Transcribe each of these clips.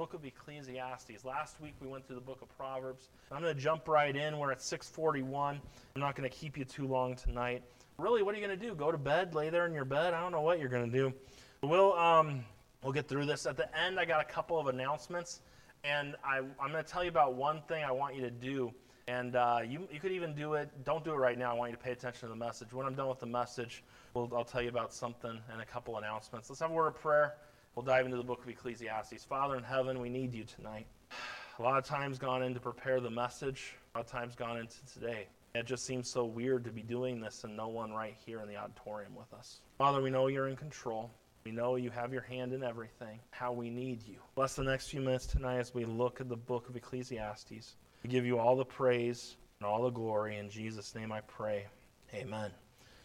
book of Ecclesiastes. Last week we went through the book of Proverbs. I'm going to jump right in. We're at 641. I'm not going to keep you too long tonight. Really, what are you going to do? Go to bed, lay there in your bed? I don't know what you're going to do. We'll, um, we'll get through this. At the end, I got a couple of announcements, and I, I'm going to tell you about one thing I want you to do. And uh, you, you could even do it. Don't do it right now. I want you to pay attention to the message. When I'm done with the message, we'll, I'll tell you about something and a couple announcements. Let's have a word of prayer. We'll dive into the book of Ecclesiastes. Father in heaven, we need you tonight. A lot of time's gone in to prepare the message, a lot of time's gone into today. It just seems so weird to be doing this and no one right here in the auditorium with us. Father, we know you're in control. We know you have your hand in everything, how we need you. Bless the next few minutes tonight as we look at the book of Ecclesiastes. We give you all the praise and all the glory. In Jesus' name I pray. Amen.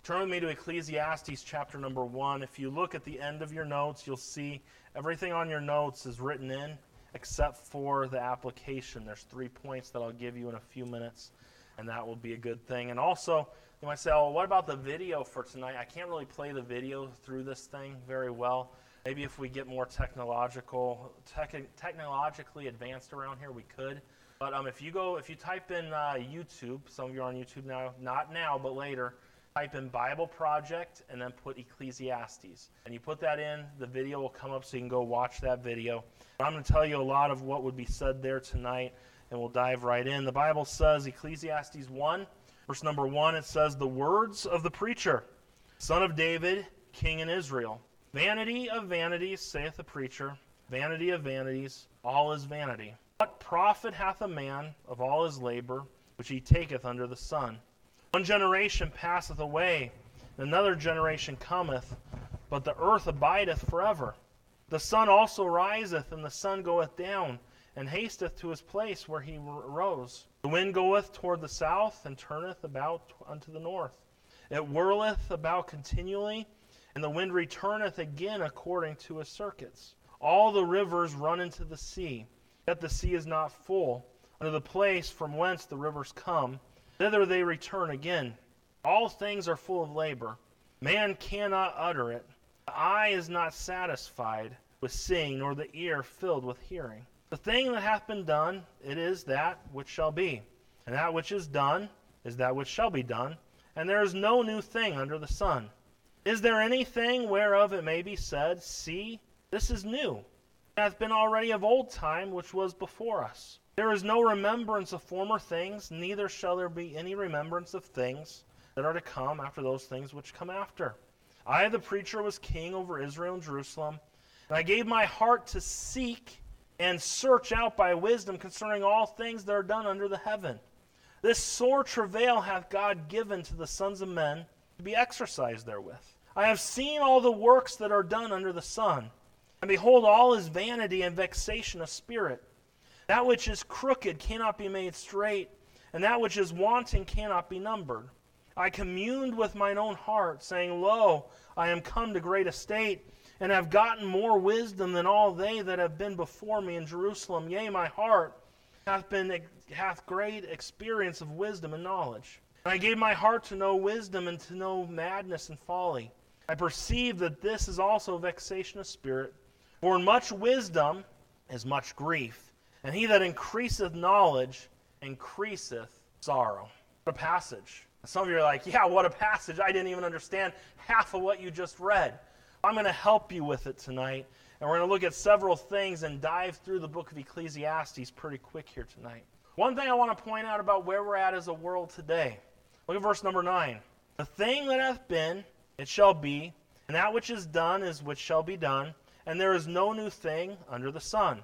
Turn with me to Ecclesiastes chapter number one. If you look at the end of your notes, you'll see everything on your notes is written in except for the application. There's three points that I'll give you in a few minutes, and that will be a good thing. And also, you might say, oh, what about the video for tonight? I can't really play the video through this thing very well. Maybe if we get more technological, tech, technologically advanced around here, we could. But um, if you go, if you type in uh, YouTube, some of you are on YouTube now, not now, but later, type in Bible Project and then put Ecclesiastes. And you put that in, the video will come up so you can go watch that video. I'm going to tell you a lot of what would be said there tonight, and we'll dive right in. The Bible says, Ecclesiastes 1, verse number 1, it says, The words of the preacher, son of David, king in Israel. Vanity of vanities, saith the preacher, vanity of vanities, all is vanity. What profit hath a man of all his labor which he taketh under the sun? One generation passeth away, and another generation cometh, but the earth abideth forever. The sun also riseth, and the sun goeth down, and hasteth to his place where he rose. The wind goeth toward the south, and turneth about unto the north. It whirleth about continually, and the wind returneth again according to his circuits. All the rivers run into the sea, yet the sea is not full. Unto the place from whence the rivers come, Thither they return again. All things are full of labor. Man cannot utter it. The eye is not satisfied with seeing, nor the ear filled with hearing. The thing that hath been done, it is that which shall be. And that which is done is that which shall be done. And there is no new thing under the sun. Is there anything whereof it may be said, See, this is new? It hath been already of old time which was before us. There is no remembrance of former things, neither shall there be any remembrance of things that are to come after those things which come after. I, the preacher, was king over Israel and Jerusalem, and I gave my heart to seek and search out by wisdom concerning all things that are done under the heaven. This sore travail hath God given to the sons of men to be exercised therewith. I have seen all the works that are done under the sun, and behold, all is vanity and vexation of spirit. That which is crooked cannot be made straight, and that which is wanting cannot be numbered. I communed with mine own heart, saying, Lo, I am come to great estate, and have gotten more wisdom than all they that have been before me in Jerusalem. Yea, my heart hath been hath great experience of wisdom and knowledge. And I gave my heart to know wisdom and to know madness and folly. I perceive that this is also vexation of spirit. For in much wisdom is much grief and he that increaseth knowledge increaseth sorrow. What a passage. Some of you are like, yeah, what a passage. I didn't even understand half of what you just read. I'm going to help you with it tonight. And we're going to look at several things and dive through the book of Ecclesiastes pretty quick here tonight. One thing I want to point out about where we're at as a world today. Look at verse number 9. The thing that hath been, it shall be, and that which is done is which shall be done, and there is no new thing under the sun.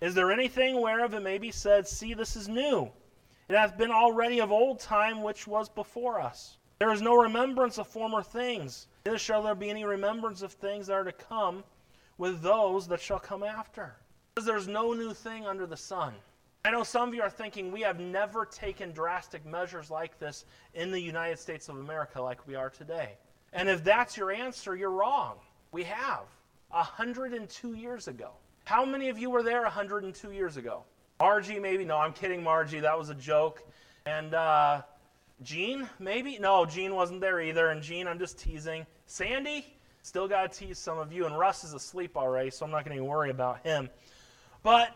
Is there anything whereof it may be said, See, this is new? It hath been already of old time which was before us. There is no remembrance of former things, neither shall there be any remembrance of things that are to come with those that shall come after. Because there's no new thing under the sun. I know some of you are thinking we have never taken drastic measures like this in the United States of America like we are today. And if that's your answer, you're wrong. We have. 102 years ago. How many of you were there 102 years ago? Margie, maybe? No, I'm kidding, Margie. That was a joke. And uh, Gene, maybe? No, Gene wasn't there either. And Gene, I'm just teasing. Sandy, still got to tease some of you. And Russ is asleep already, so I'm not going to worry about him. But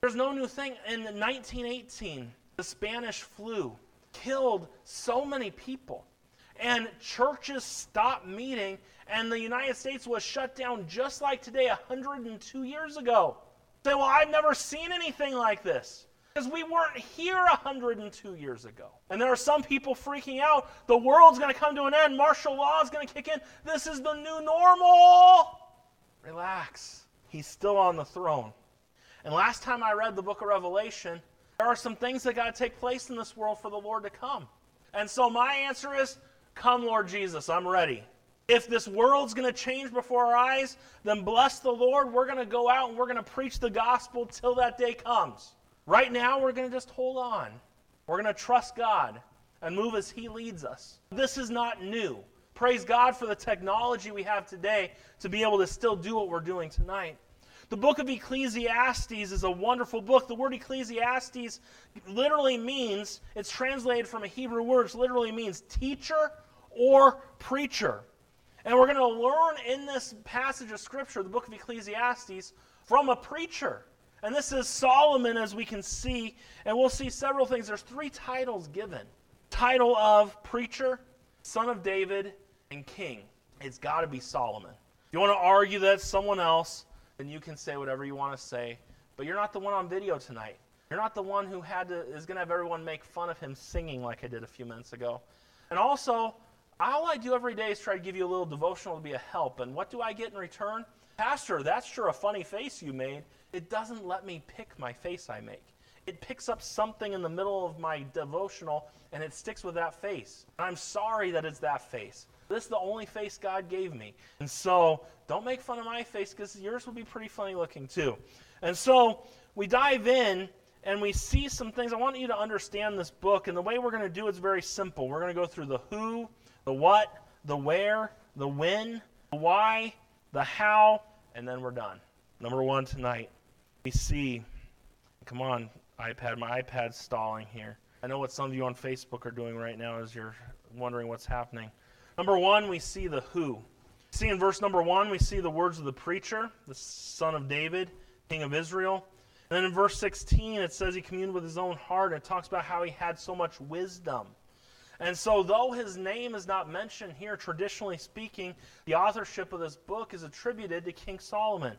there's no new thing. In 1918, the Spanish flu killed so many people. And churches stopped meeting, and the United States was shut down just like today, 102 years ago. Say, well, I've never seen anything like this. Because we weren't here 102 years ago. And there are some people freaking out. The world's going to come to an end. Martial law is going to kick in. This is the new normal. Relax. He's still on the throne. And last time I read the book of Revelation, there are some things that got to take place in this world for the Lord to come. And so my answer is Come, Lord Jesus, I'm ready. If this world's going to change before our eyes, then bless the Lord. We're going to go out and we're going to preach the gospel till that day comes. Right now, we're going to just hold on. We're going to trust God and move as He leads us. This is not new. Praise God for the technology we have today to be able to still do what we're doing tonight. The book of Ecclesiastes is a wonderful book. The word Ecclesiastes literally means, it's translated from a Hebrew word, it literally means teacher or preacher. And we're going to learn in this passage of Scripture, the book of Ecclesiastes, from a preacher. And this is Solomon, as we can see, and we'll see several things. There's three titles given title of preacher, son of David, and king. It's got to be Solomon. If you want to argue that someone else, then you can say whatever you want to say. But you're not the one on video tonight. You're not the one who had to is going to have everyone make fun of him singing like I did a few minutes ago. And also, all I do every day is try to give you a little devotional to be a help. And what do I get in return? Pastor, that's sure a funny face you made. It doesn't let me pick my face I make. It picks up something in the middle of my devotional and it sticks with that face. I'm sorry that it's that face. This is the only face God gave me. And so don't make fun of my face because yours will be pretty funny looking too. And so we dive in and we see some things. I want you to understand this book. And the way we're going to do it is very simple. We're going to go through the who, the what, the where, the when, the why, the how, and then we're done. Number one tonight, we see, come on, iPad, my iPad's stalling here. I know what some of you on Facebook are doing right now as you're wondering what's happening. Number one, we see the who. See in verse number one, we see the words of the preacher, the son of David, king of Israel. And then in verse 16, it says he communed with his own heart and it talks about how he had so much wisdom. And so, though his name is not mentioned here, traditionally speaking, the authorship of this book is attributed to King Solomon.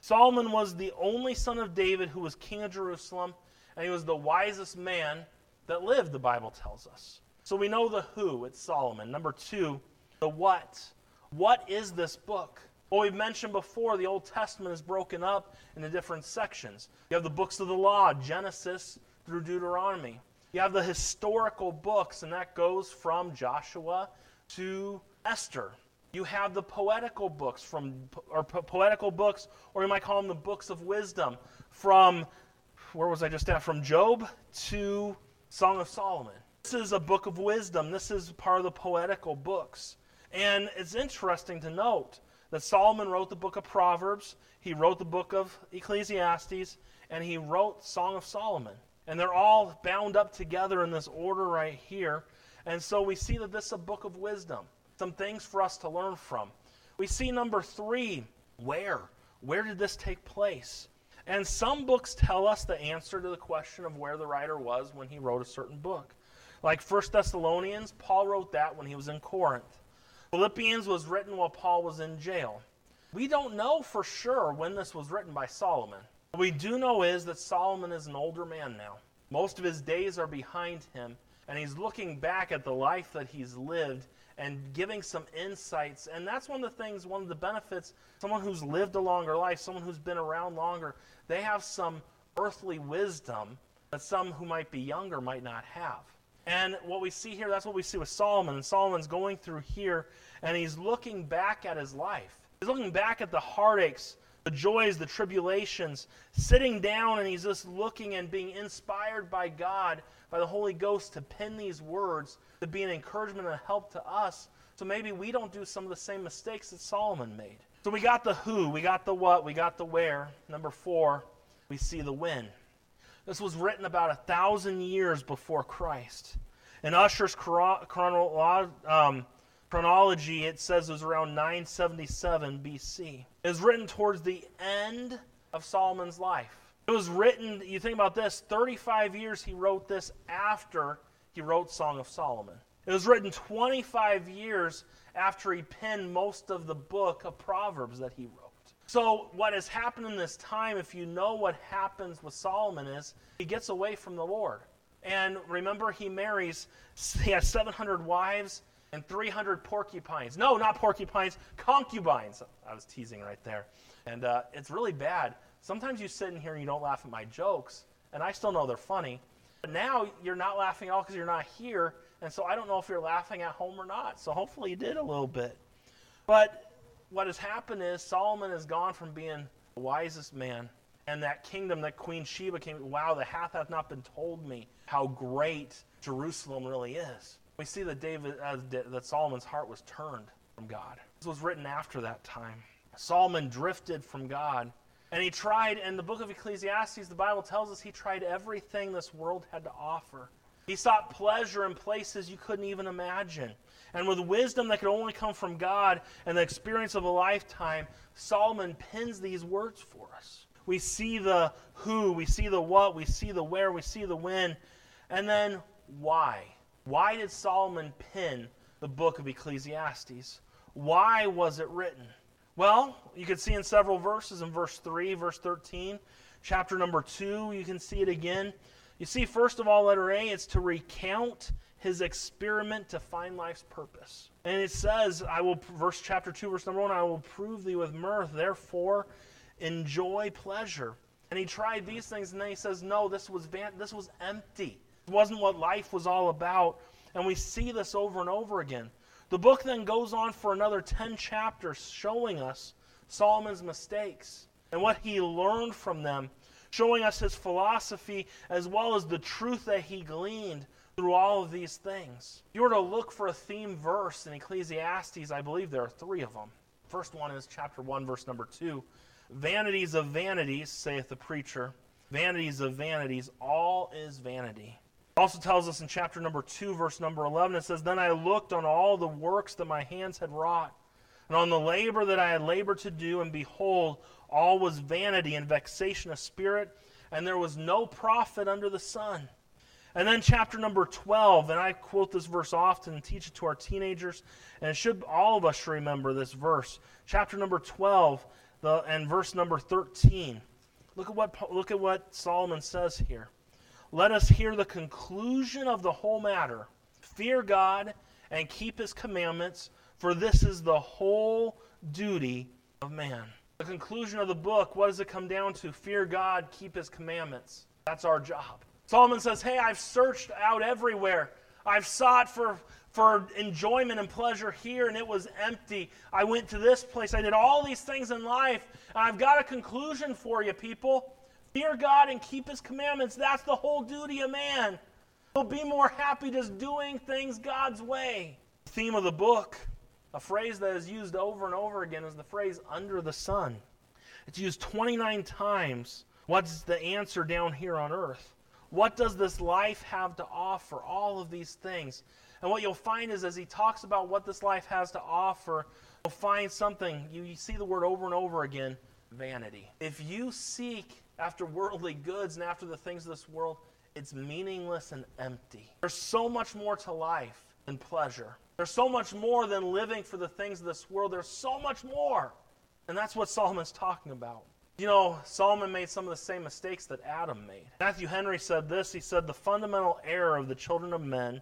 Solomon was the only son of David who was king of Jerusalem, and he was the wisest man that lived, the Bible tells us. So we know the who, it's Solomon. Number two, the what. What is this book? Well, we've mentioned before the Old Testament is broken up into different sections. You have the books of the law, Genesis through Deuteronomy. You have the historical books, and that goes from Joshua to Esther. You have the poetical books from, or po- poetical books, or you might call them the books of wisdom, from, where was I just at? From Job to Song of Solomon. This is a book of wisdom. This is part of the poetical books. And it's interesting to note that Solomon wrote the book of Proverbs, he wrote the book of Ecclesiastes, and he wrote Song of Solomon. And they're all bound up together in this order right here. And so we see that this is a book of wisdom, some things for us to learn from. We see number three, where? Where did this take place? And some books tell us the answer to the question of where the writer was when he wrote a certain book. Like 1 Thessalonians, Paul wrote that when he was in Corinth. Philippians was written while Paul was in jail. We don't know for sure when this was written by Solomon. What we do know is that Solomon is an older man now. Most of his days are behind him, and he's looking back at the life that he's lived and giving some insights. And that's one of the things, one of the benefits, someone who's lived a longer life, someone who's been around longer, they have some earthly wisdom that some who might be younger might not have. And what we see here, that's what we see with Solomon. And Solomon's going through here, and he's looking back at his life. He's looking back at the heartaches, the joys, the tribulations, sitting down and he's just looking and being inspired by God, by the Holy Ghost to pen these words to be an encouragement and a help to us. So maybe we don't do some of the same mistakes that Solomon made. So we got the who, we got the what, we got the where. Number four, we see the when. This was written about a thousand years before Christ. In Ussher's chronology, um, chronology, it says it was around 977 BC. Was written towards the end of Solomon's life. It was written, you think about this, 35 years he wrote this after he wrote Song of Solomon. It was written 25 years after he penned most of the book of Proverbs that he wrote. So, what has happened in this time, if you know what happens with Solomon, is he gets away from the Lord. And remember, he marries, he has 700 wives and 300 porcupines. No, not porcupines, concubines. I was teasing right there. And uh, it's really bad. Sometimes you sit in here and you don't laugh at my jokes, and I still know they're funny. But now you're not laughing at all because you're not here, and so I don't know if you're laughing at home or not. So hopefully you did a little bit. But what has happened is Solomon has gone from being the wisest man and that kingdom that Queen Sheba came, wow, the hath hath not been told me how great Jerusalem really is. We see that David, uh, that Solomon's heart was turned from God. This was written after that time. Solomon drifted from God and he tried, in the book of Ecclesiastes, the Bible tells us he tried everything this world had to offer. He sought pleasure in places you couldn't even imagine. And with wisdom that could only come from God and the experience of a lifetime, Solomon pins these words for us. We see the who, we see the what, we see the where, we see the when, and then why. Why did Solomon pen the book of Ecclesiastes? Why was it written? Well, you can see in several verses in verse 3, verse 13, chapter number 2, you can see it again. You see, first of all, letter A, it's to recount his experiment to find life's purpose. And it says, I will, verse chapter 2, verse number 1, I will prove thee with mirth, therefore enjoy pleasure. And he tried these things, and then he says, No, this was, van- this was empty. It wasn't what life was all about. And we see this over and over again. The book then goes on for another 10 chapters showing us Solomon's mistakes and what he learned from them, showing us his philosophy as well as the truth that he gleaned through all of these things. If you were to look for a theme verse in Ecclesiastes, I believe there are three of them. First one is chapter 1, verse number 2. Vanities of vanities, saith the preacher. Vanities of vanities, all is vanity also tells us in chapter number 2, verse number 11, it says, Then I looked on all the works that my hands had wrought, and on the labor that I had labored to do, and behold, all was vanity and vexation of spirit, and there was no profit under the sun. And then chapter number 12, and I quote this verse often and teach it to our teenagers, and should all of us remember this verse. Chapter number 12 the, and verse number 13. Look at what look at what Solomon says here let us hear the conclusion of the whole matter. Fear God and keep his commandments, for this is the whole duty of man. The conclusion of the book, what does it come down to? Fear God, keep his commandments. That's our job. Solomon says, Hey, I've searched out everywhere. I've sought for, for enjoyment and pleasure here, and it was empty. I went to this place. I did all these things in life, I've got a conclusion for you, people. Fear God and keep his commandments. That's the whole duty of man. He'll be more happy just doing things God's way. The theme of the book, a phrase that is used over and over again, is the phrase under the sun. It's used 29 times. What's the answer down here on earth? What does this life have to offer? All of these things. And what you'll find is as he talks about what this life has to offer, you'll find something. You, you see the word over and over again vanity. If you seek after worldly goods and after the things of this world, it's meaningless and empty. There's so much more to life than pleasure. There's so much more than living for the things of this world. There's so much more. And that's what Solomon's talking about. You know, Solomon made some of the same mistakes that Adam made. Matthew Henry said this He said, The fundamental error of the children of men,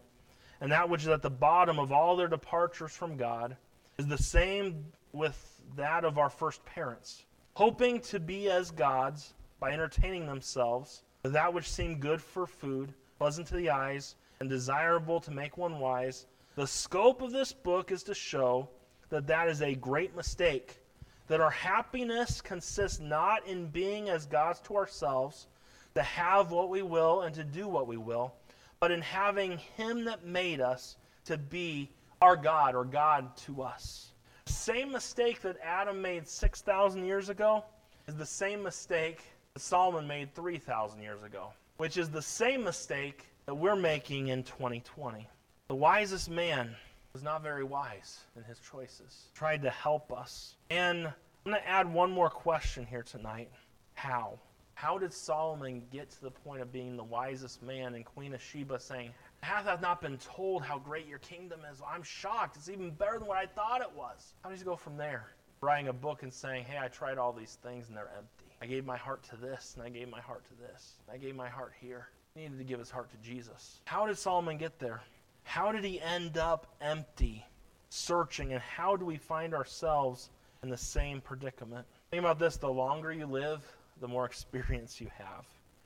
and that which is at the bottom of all their departures from God, is the same with that of our first parents. Hoping to be as gods, by entertaining themselves with that which seemed good for food, pleasant to the eyes, and desirable to make one wise. The scope of this book is to show that that is a great mistake, that our happiness consists not in being as gods to ourselves, to have what we will and to do what we will, but in having Him that made us to be our God or God to us. Same mistake that Adam made 6,000 years ago is the same mistake Solomon made 3,000 years ago, which is the same mistake that we're making in 2020. The wisest man was not very wise in his choices, tried to help us. And I'm going to add one more question here tonight. How? How did Solomon get to the point of being the wisest man and Queen of Sheba saying, Hath I not been told how great your kingdom is? I'm shocked. It's even better than what I thought it was. How does he go from there? Writing a book and saying, Hey, I tried all these things and they're empty. I gave my heart to this and I gave my heart to this. I gave my heart here. He needed to give his heart to Jesus. How did Solomon get there? How did he end up empty, searching? And how do we find ourselves in the same predicament? Think about this the longer you live, the more experience you have.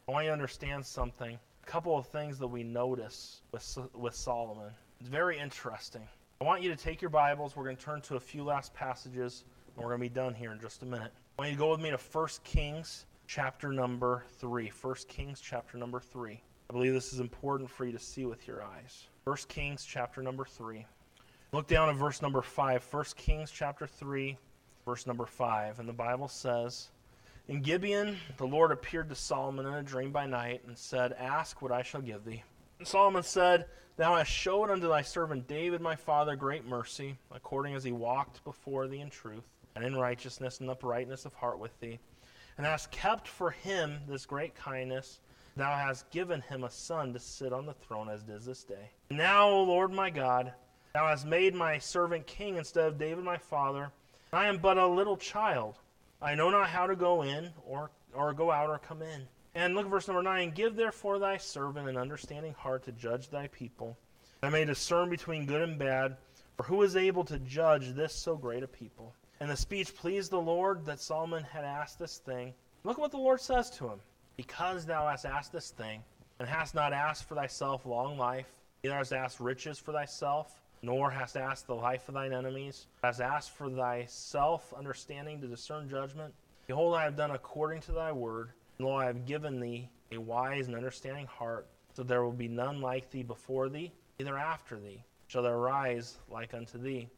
I want you to understand something. A couple of things that we notice with, with Solomon. It's very interesting. I want you to take your Bibles. We're going to turn to a few last passages, and we're going to be done here in just a minute. I want you to go with me to 1 Kings chapter number 3. 1 Kings chapter number 3. I believe this is important for you to see with your eyes. 1 Kings chapter number 3. Look down at verse number 5. 1 Kings chapter 3, verse number 5. And the Bible says, In Gibeon the Lord appeared to Solomon in a dream by night and said, Ask what I shall give thee. And Solomon said, Thou hast showed unto thy servant David my father great mercy, according as he walked before thee in truth, and in righteousness and uprightness of heart with thee, and hast kept for him this great kindness Thou hast given him a son to sit on the throne as it is this day. Now, O Lord my God, thou hast made my servant king instead of David my father. And I am but a little child. I know not how to go in or, or go out or come in. And look at verse number 9. Give therefore thy servant an understanding heart to judge thy people. I may discern between good and bad. For who is able to judge this so great a people? And the speech pleased the Lord that Solomon had asked this thing. Look at what the Lord says to him. Because thou hast asked this thing, and hast not asked for thyself long life, neither hast asked riches for thyself, nor hast asked the life of thine enemies, hast asked for thyself understanding to discern judgment. Behold, I have done according to thy word, and lo, I have given thee a wise and understanding heart, so there will be none like thee before thee, neither after thee shall there rise like unto thee.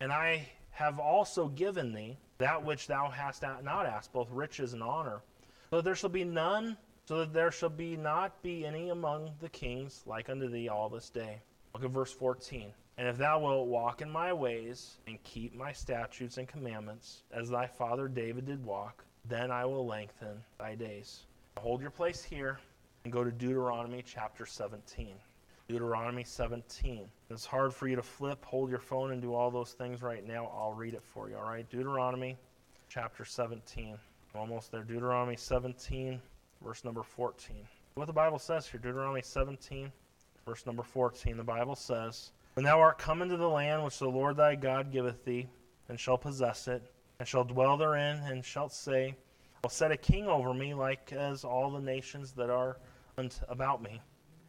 And I have also given thee that which thou hast not asked, both riches and honor so that there shall be none, so that there shall be not be any among the kings like unto thee all this day. Look at verse 14. And if thou wilt walk in my ways and keep my statutes and commandments, as thy father David did walk, then I will lengthen thy days. Hold your place here and go to Deuteronomy chapter 17. Deuteronomy 17. It's hard for you to flip, hold your phone, and do all those things right now. I'll read it for you, all right? Deuteronomy chapter 17. Almost there. Deuteronomy 17, verse number 14. What the Bible says here, Deuteronomy 17, verse number 14, the Bible says, When thou art come into the land which the Lord thy God giveth thee, and shall possess it, and shall dwell therein, and shalt say, I'll set a king over me, like as all the nations that are about me.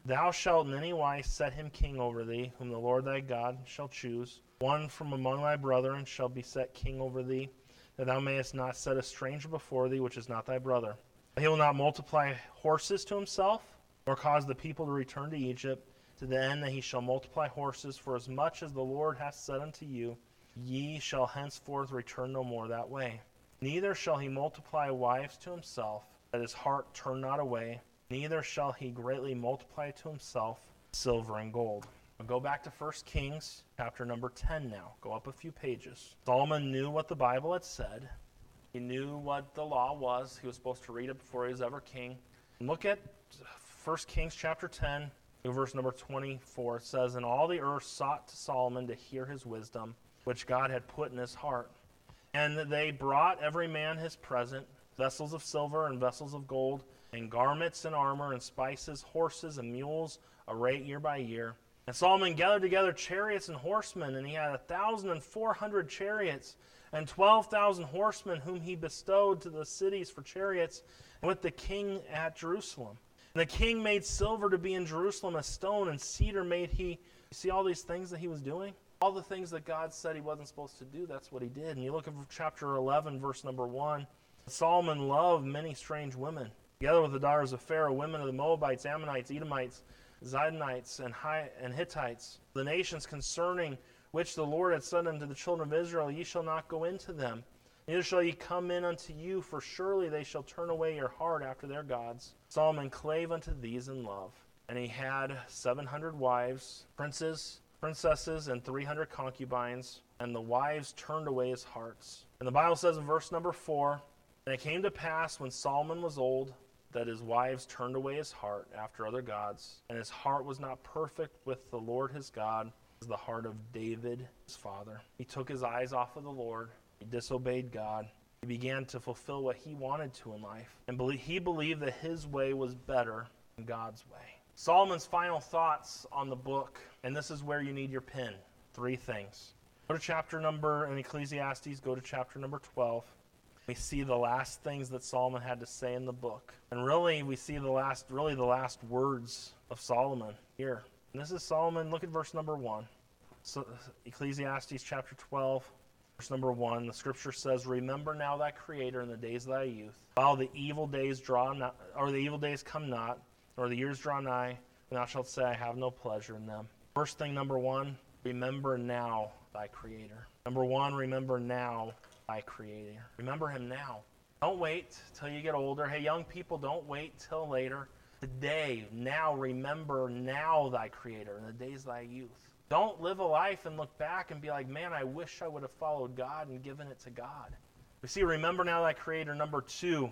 Thou shalt in any wise set him king over thee, whom the Lord thy God shall choose. One from among thy brethren shall be set king over thee that thou mayest not set a stranger before thee which is not thy brother. He will not multiply horses to himself, nor cause the people to return to Egypt, to the end that he shall multiply horses, for as much as the Lord hath said unto you, ye shall henceforth return no more that way. Neither shall he multiply wives to himself, that his heart turn not away, neither shall he greatly multiply to himself silver and gold. Go back to 1 Kings chapter number 10 now. Go up a few pages. Solomon knew what the Bible had said. He knew what the law was. He was supposed to read it before he was ever king. Look at 1 Kings chapter 10, verse number 24. It says, And all the earth sought to Solomon to hear his wisdom, which God had put in his heart. And they brought every man his present, vessels of silver and vessels of gold, and garments and armor and spices, horses and mules, arrayed year by year. And Solomon gathered together chariots and horsemen, and he had a thousand and four hundred chariots, and twelve thousand horsemen, whom he bestowed to the cities for chariots, with the king at Jerusalem. And the king made silver to be in Jerusalem a stone, and cedar made he. You see all these things that he was doing? All the things that God said he wasn't supposed to do, that's what he did. And you look at chapter 11, verse number 1. Solomon loved many strange women, together with the daughters of Pharaoh, women of the Moabites, Ammonites, Edomites, Zidonites, and, and Hittites, the nations concerning which the Lord had said unto the children of Israel, Ye shall not go into them, neither shall ye come in unto you, for surely they shall turn away your heart after their gods. Solomon clave unto these in love. And he had seven hundred wives, princes, princesses, and three hundred concubines, and the wives turned away his hearts. And the Bible says in verse number four, And it came to pass when Solomon was old that his wives turned away his heart after other gods, and his heart was not perfect with the Lord his God, as the heart of David his father. He took his eyes off of the Lord, he disobeyed God. He began to fulfill what he wanted to in life, and he believed that his way was better than God's way. Solomon's final thoughts on the book, and this is where you need your pen. Three things. Go to chapter number in Ecclesiastes, go to chapter number 12. We see the last things that Solomon had to say in the book. And really, we see the last, really the last words of Solomon here. And this is Solomon. Look at verse number 1. So, Ecclesiastes chapter 12, verse number 1. The scripture says, Remember now thy Creator in the days of thy youth, while the evil days draw not, or the evil days come not, or the years draw nigh, and thou shalt say, I have no pleasure in them. First thing, number one, remember now thy Creator. Number one, remember now thy Creator. Remember Him now. Don't wait till you get older. Hey, young people, don't wait till later. Today, now, remember now thy Creator in the days of thy youth. Don't live a life and look back and be like, man, I wish I would have followed God and given it to God. We see, remember now thy Creator. Number two,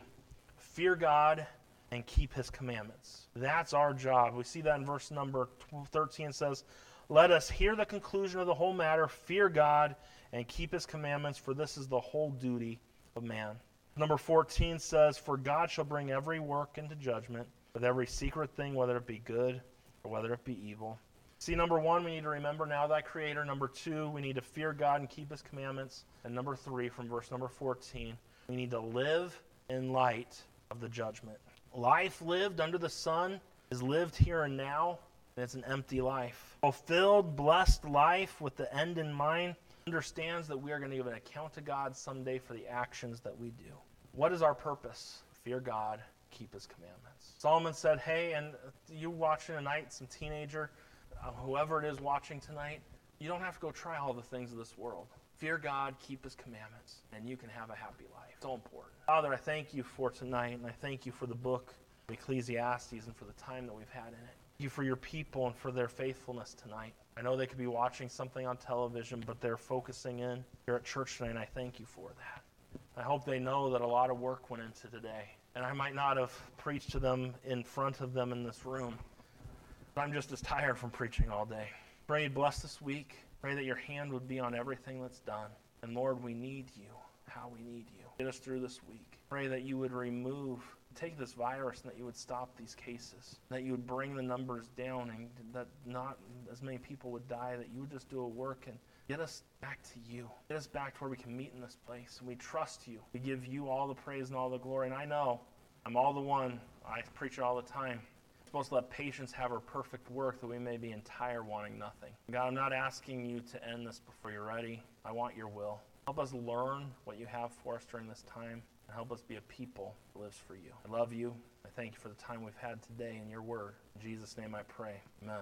fear God and keep his commandments. That's our job. We see that in verse number 13 says, Let us hear the conclusion of the whole matter, fear God and keep his commandments, for this is the whole duty of man. Number 14 says, For God shall bring every work into judgment, with every secret thing, whether it be good or whether it be evil. See, number one, we need to remember now thy Creator. Number two, we need to fear God and keep his commandments. And number three, from verse number 14, we need to live in light of the judgment. Life lived under the sun is lived here and now, and it's an empty life. Fulfilled, blessed life with the end in mind understands that we are going to give an account to God someday for the actions that we do. What is our purpose? Fear God, keep his commandments. Solomon said, Hey, and you watching tonight, some teenager, uh, whoever it is watching tonight, you don't have to go try all the things of this world. Fear God, keep his commandments, and you can have a happy life. So important. Father, I thank you for tonight, and I thank you for the book Ecclesiastes and for the time that we've had in it. You for your people and for their faithfulness tonight. I know they could be watching something on television, but they're focusing in here at church tonight, and I thank you for that. I hope they know that a lot of work went into today. And I might not have preached to them in front of them in this room, but I'm just as tired from preaching all day. Pray, bless this week. Pray that your hand would be on everything that's done. And Lord, we need you. How we need you. Get us through this week. Pray that you would remove, take this virus, and that you would stop these cases. That you would bring the numbers down, and that not as many people would die. That you would just do a work and get us back to you. Get us back to where we can meet in this place. And we trust you. We give you all the praise and all the glory. And I know I'm all the one. I preach it all the time supposed to let patience have her perfect work that we may be entire, wanting nothing. God, I'm not asking you to end this before you're ready. I want your will. Help us learn what you have for us during this time and help us be a people that lives for you. I love you. I thank you for the time we've had today in your word. In Jesus' name I pray. Amen.